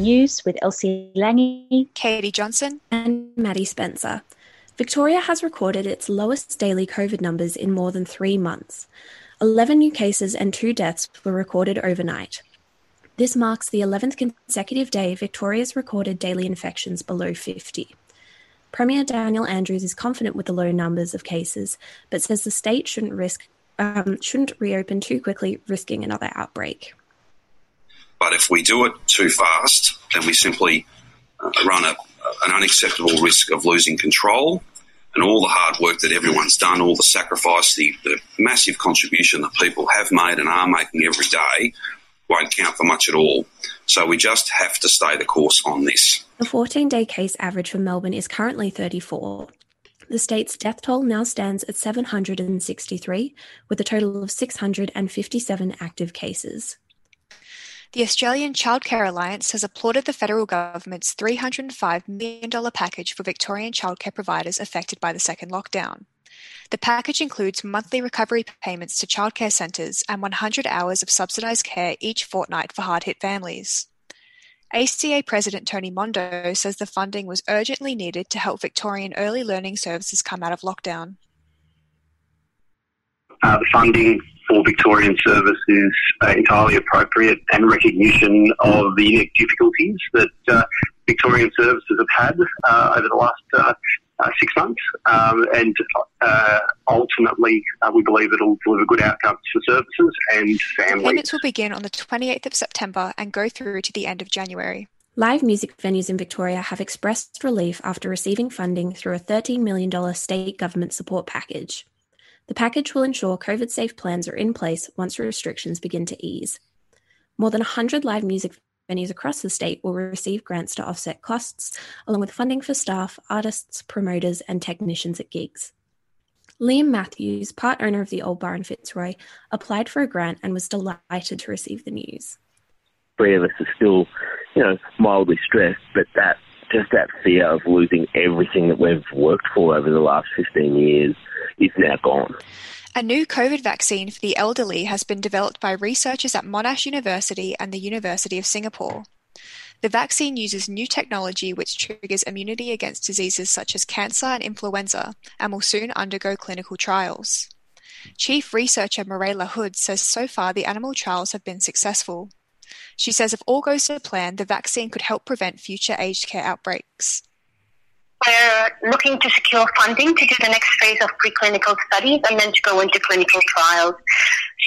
Morning News with Elsie Lange, Katie Johnson, and Maddie Spencer. Victoria has recorded its lowest daily COVID numbers in more than three months. 11 new cases and two deaths were recorded overnight. This marks the 11th consecutive day Victoria's recorded daily infections below 50. Premier Daniel Andrews is confident with the low numbers of cases, but says the state shouldn't risk um, shouldn't reopen too quickly, risking another outbreak. But if we do it too fast, then we simply uh, run a, an unacceptable risk of losing control. And all the hard work that everyone's done, all the sacrifice, the, the massive contribution that people have made and are making every day won't count for much at all. So we just have to stay the course on this. The 14 day case average for Melbourne is currently 34. The state's death toll now stands at 763, with a total of 657 active cases. The Australian Childcare Alliance has applauded the federal government's $305 million package for Victorian childcare providers affected by the second lockdown. The package includes monthly recovery payments to childcare centres and 100 hours of subsidised care each fortnight for hard hit families. ACA President Tony Mondo says the funding was urgently needed to help Victorian early learning services come out of lockdown. Uh, the funding for Victorian service is uh, entirely appropriate and recognition of the unique difficulties that uh, Victorian services have had uh, over the last uh, uh, six months. Um, and ultimately, we believe it'll deliver good outcomes for services and families. Payments will begin on the 28th of September and go through to the end of January. Live music venues in Victoria have expressed relief after receiving funding through a $13 million state government support package. The package will ensure COVID safe plans are in place once restrictions begin to ease. More than 100 live music venues across the state will receive grants to offset costs, along with funding for staff, artists, promoters, and technicians at gigs. Liam Matthews, part owner of the Old Bar in Fitzroy, applied for a grant and was delighted to receive the news. Three of us are still, you know, mildly stressed, but that just that fear of losing everything that we've worked for over the last 15 years is now gone. A new COVID vaccine for the elderly has been developed by researchers at Monash University and the University of Singapore. The vaccine uses new technology which triggers immunity against diseases such as cancer and influenza and will soon undergo clinical trials. Chief researcher Mirela Hood says so far the animal trials have been successful. She says if all goes to plan, the vaccine could help prevent future aged care outbreaks. We're looking to secure funding to do the next phase of preclinical studies and then to go into clinical trials.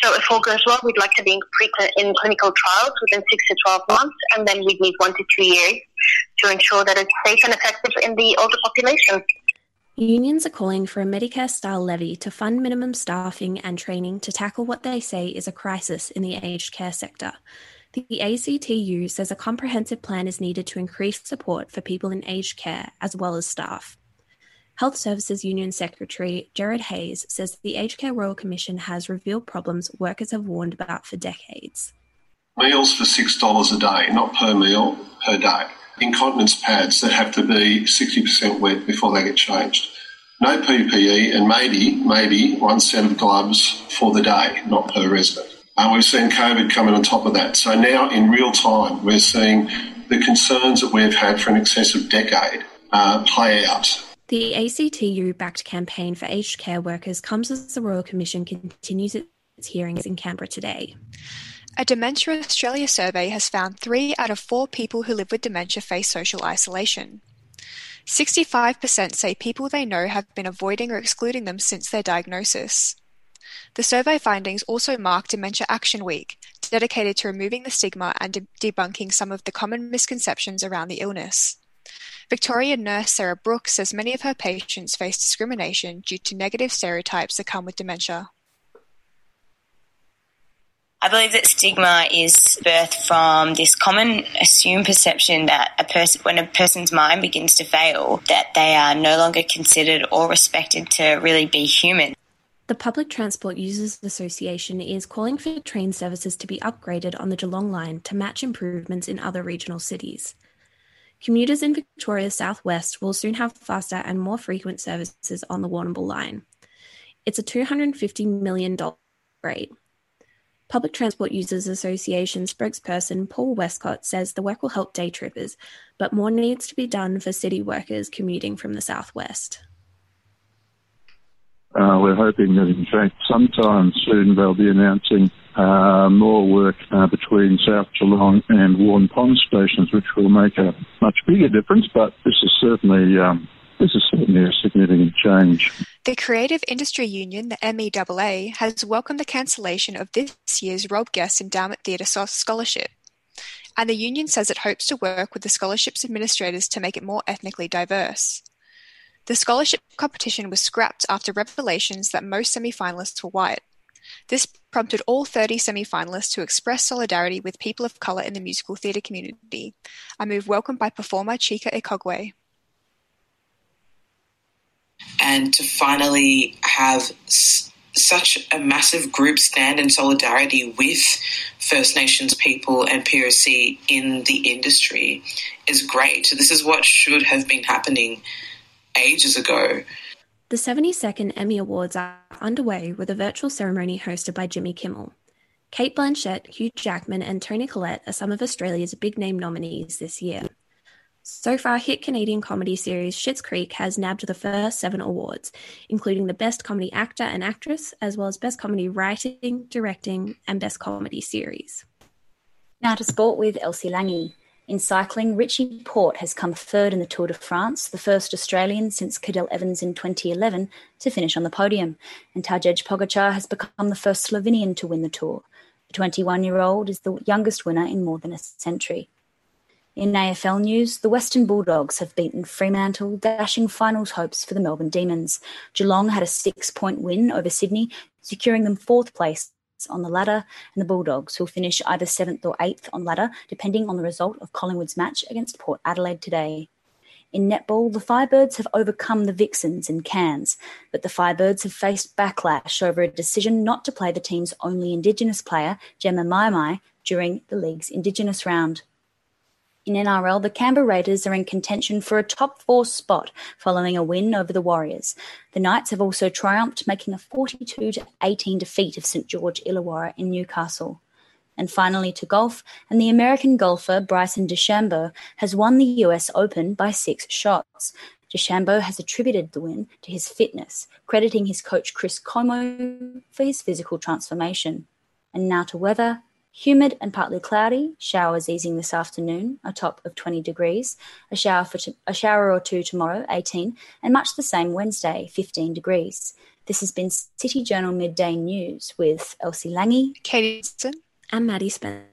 So if all goes well, we'd like to be in, in clinical trials within six to 12 months, and then we'd need one to two years to ensure that it's safe and effective in the older population. Unions are calling for a Medicare style levy to fund minimum staffing and training to tackle what they say is a crisis in the aged care sector. The ACTU says a comprehensive plan is needed to increase support for people in aged care as well as staff. Health Services Union Secretary Jared Hayes says the Aged Care Royal Commission has revealed problems workers have warned about for decades. Meals for $6 a day, not per meal, per day. Incontinence pads that have to be 60% wet before they get changed. No PPE and maybe, maybe one set of gloves for the day, not per resident. Uh, we've seen COVID coming on top of that. So now, in real time, we're seeing the concerns that we've had for an excessive decade uh, play out. The ACTU backed campaign for aged care workers comes as the Royal Commission continues its hearings in Canberra today. A Dementia Australia survey has found three out of four people who live with dementia face social isolation. 65% say people they know have been avoiding or excluding them since their diagnosis. The survey findings also mark Dementia Action Week, dedicated to removing the stigma and de- debunking some of the common misconceptions around the illness. Victorian nurse Sarah Brooks says many of her patients face discrimination due to negative stereotypes that come with dementia. I believe that stigma is birthed from this common assumed perception that a person, when a person's mind begins to fail, that they are no longer considered or respected to really be human. The Public Transport Users Association is calling for train services to be upgraded on the Geelong line to match improvements in other regional cities. Commuters in Victoria's southwest will soon have faster and more frequent services on the Warrnambool line. It's a $250 million upgrade. Public Transport Users Association spokesperson Paul Westcott says the work will help day trippers, but more needs to be done for city workers commuting from the southwest. Uh, we're hoping that, in fact, sometime soon they'll be announcing uh, more work uh, between South Geelong and Waurn Ponds stations, which will make a much bigger difference. But this is certainly um, this is certainly a significant change. The Creative Industry Union, the MEAA, has welcomed the cancellation of this year's Rob Guest Endowment Theatre Scholarship. And the union says it hopes to work with the scholarship's administrators to make it more ethnically diverse. The scholarship competition was scrapped after revelations that most semi-finalists were white. This prompted all 30 semi-finalists to express solidarity with people of colour in the musical theatre community, a move welcomed by performer Chika Ekogwe. And to finally have s- such a massive group stand in solidarity with First Nations people and POC in the industry is great. This is what should have been happening ages ago. The 72nd Emmy Awards are underway with a virtual ceremony hosted by Jimmy Kimmel. Cate Blanchett, Hugh Jackman, and Toni Collette are some of Australia's big name nominees this year. So far, hit Canadian comedy series Schitt's Creek has nabbed the first seven awards, including the Best Comedy Actor and Actress, as well as Best Comedy Writing, Directing, and Best Comedy Series. Now to sport with Elsie Lange. In cycling, Richie Porte has come third in the Tour de France, the first Australian since Cadel Evans in 2011 to finish on the podium, and Tadej Pogacar has become the first Slovenian to win the Tour. The 21-year-old is the youngest winner in more than a century. In AFL news, the Western Bulldogs have beaten Fremantle, dashing finals hopes for the Melbourne Demons. Geelong had a six-point win over Sydney, securing them fourth place on the ladder, and the Bulldogs will finish either seventh or eighth on ladder, depending on the result of Collingwood's match against Port Adelaide today. In netball, the Firebirds have overcome the Vixens in Cairns, but the Firebirds have faced backlash over a decision not to play the team's only Indigenous player, Jemma Mi Mi, during the league's Indigenous round. In NRL, the Canberra Raiders are in contention for a top four spot following a win over the Warriors. The Knights have also triumphed, making a 42 to 18 defeat of St George Illawarra in Newcastle. And finally to golf, and the American golfer Bryson DeChambeau has won the US Open by six shots. DeChambeau has attributed the win to his fitness, crediting his coach Chris Como for his physical transformation. And now to weather. Humid and partly cloudy, showers easing this afternoon, a top of 20 degrees. A shower, for t- a shower or two tomorrow, 18, and much the same Wednesday, 15 degrees. This has been City Journal Midday News with Elsie Lange, Katie Dixon, and Maddie Spencer.